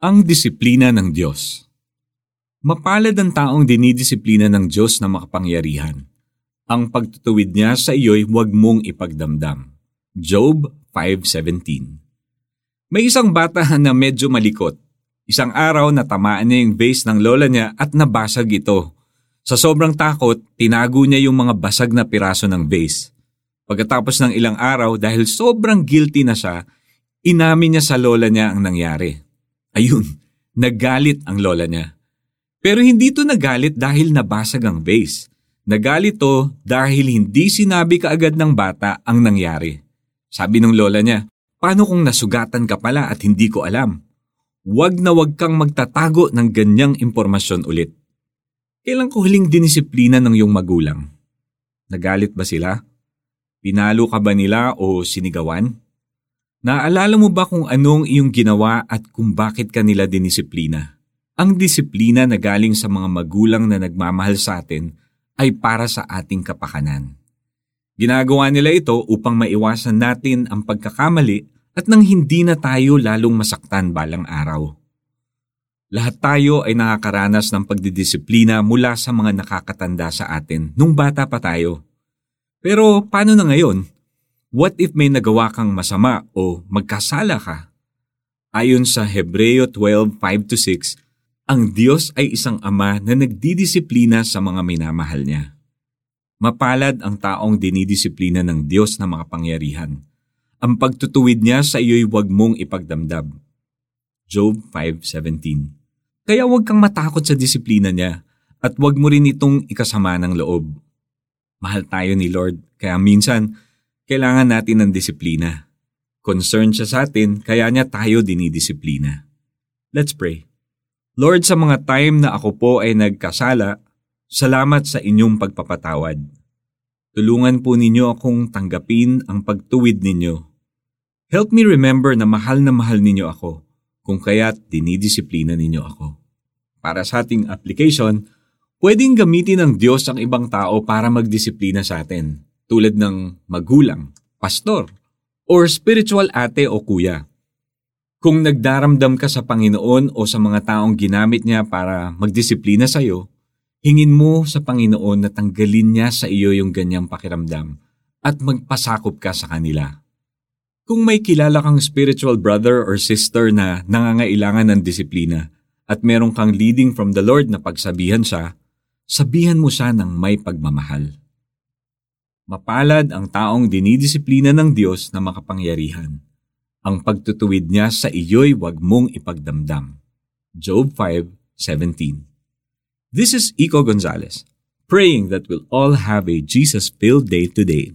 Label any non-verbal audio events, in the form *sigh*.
Ang disiplina ng Diyos Mapalad ang taong dinidisiplina ng Diyos na makapangyarihan. Ang pagtutuwid niya sa iyo'y huwag mong ipagdamdam. Job 5.17 May isang bata na medyo malikot. Isang araw natamaan niya yung vase ng lola niya at nabasag ito. Sa sobrang takot, tinago niya yung mga basag na piraso ng vase. Pagkatapos ng ilang araw dahil sobrang guilty na siya, inamin niya sa lola niya ang nangyari. Ayun, *laughs* nagalit ang lola niya. Pero hindi to nagalit dahil nabasag ang vase. Nagalit to dahil hindi sinabi kaagad ng bata ang nangyari. Sabi ng lola niya, paano kung nasugatan ka pala at hindi ko alam? Huwag na huwag kang magtatago ng ganyang impormasyon ulit. Kailan ko huling dinisiplina ng iyong magulang? Nagalit ba sila? Pinalo ka ba nila o sinigawan? Naaalala mo ba kung anong iyong ginawa at kung bakit ka nila dinisiplina? Ang disiplina na galing sa mga magulang na nagmamahal sa atin ay para sa ating kapakanan. Ginagawa nila ito upang maiwasan natin ang pagkakamali at nang hindi na tayo lalong masaktan balang araw. Lahat tayo ay nakakaranas ng pagdidisiplina mula sa mga nakakatanda sa atin nung bata pa tayo. Pero paano na ngayon? What if may nagawa kang masama o magkasala ka? Ayon sa Hebreo 12:5-6, ang Diyos ay isang ama na nagdidisiplina sa mga minamahal niya. Mapalad ang taong dinidisiplina ng Diyos na makapangyarihan. Ang pagtutuwid niya sa iyo'y huwag mong ipagdamdam. Job 5.17 Kaya huwag kang matakot sa disiplina niya at huwag mo rin itong ikasama ng loob. Mahal tayo ni Lord, kaya minsan kailangan natin ng disiplina. Concerned siya sa atin, kaya niya tayo dinidisiplina. Let's pray. Lord, sa mga time na ako po ay nagkasala, salamat sa inyong pagpapatawad. Tulungan po ninyo akong tanggapin ang pagtuwid ninyo. Help me remember na mahal na mahal ninyo ako, kung kaya't dinidisiplina ninyo ako. Para sa ating application, pwedeng gamitin ng Diyos ang ibang tao para magdisiplina sa atin, tulad ng magulang, pastor, or spiritual ate o kuya. Kung nagdaramdam ka sa Panginoon o sa mga taong ginamit niya para magdisiplina sa iyo, hingin mo sa Panginoon na tanggalin niya sa iyo yung ganyang pakiramdam at magpasakop ka sa kanila. Kung may kilala kang spiritual brother or sister na nangangailangan ng disiplina at meron kang leading from the Lord na pagsabihan siya, sabihan mo siya ng may pagmamahal. Mapalad ang taong dinidisiplina ng Diyos na makapangyarihan ang pagtutuwid niya sa iyo'y wag mong ipagdamdam. Job 5:17. This is Iko Gonzalez, praying that we'll all have a Jesus-filled day today.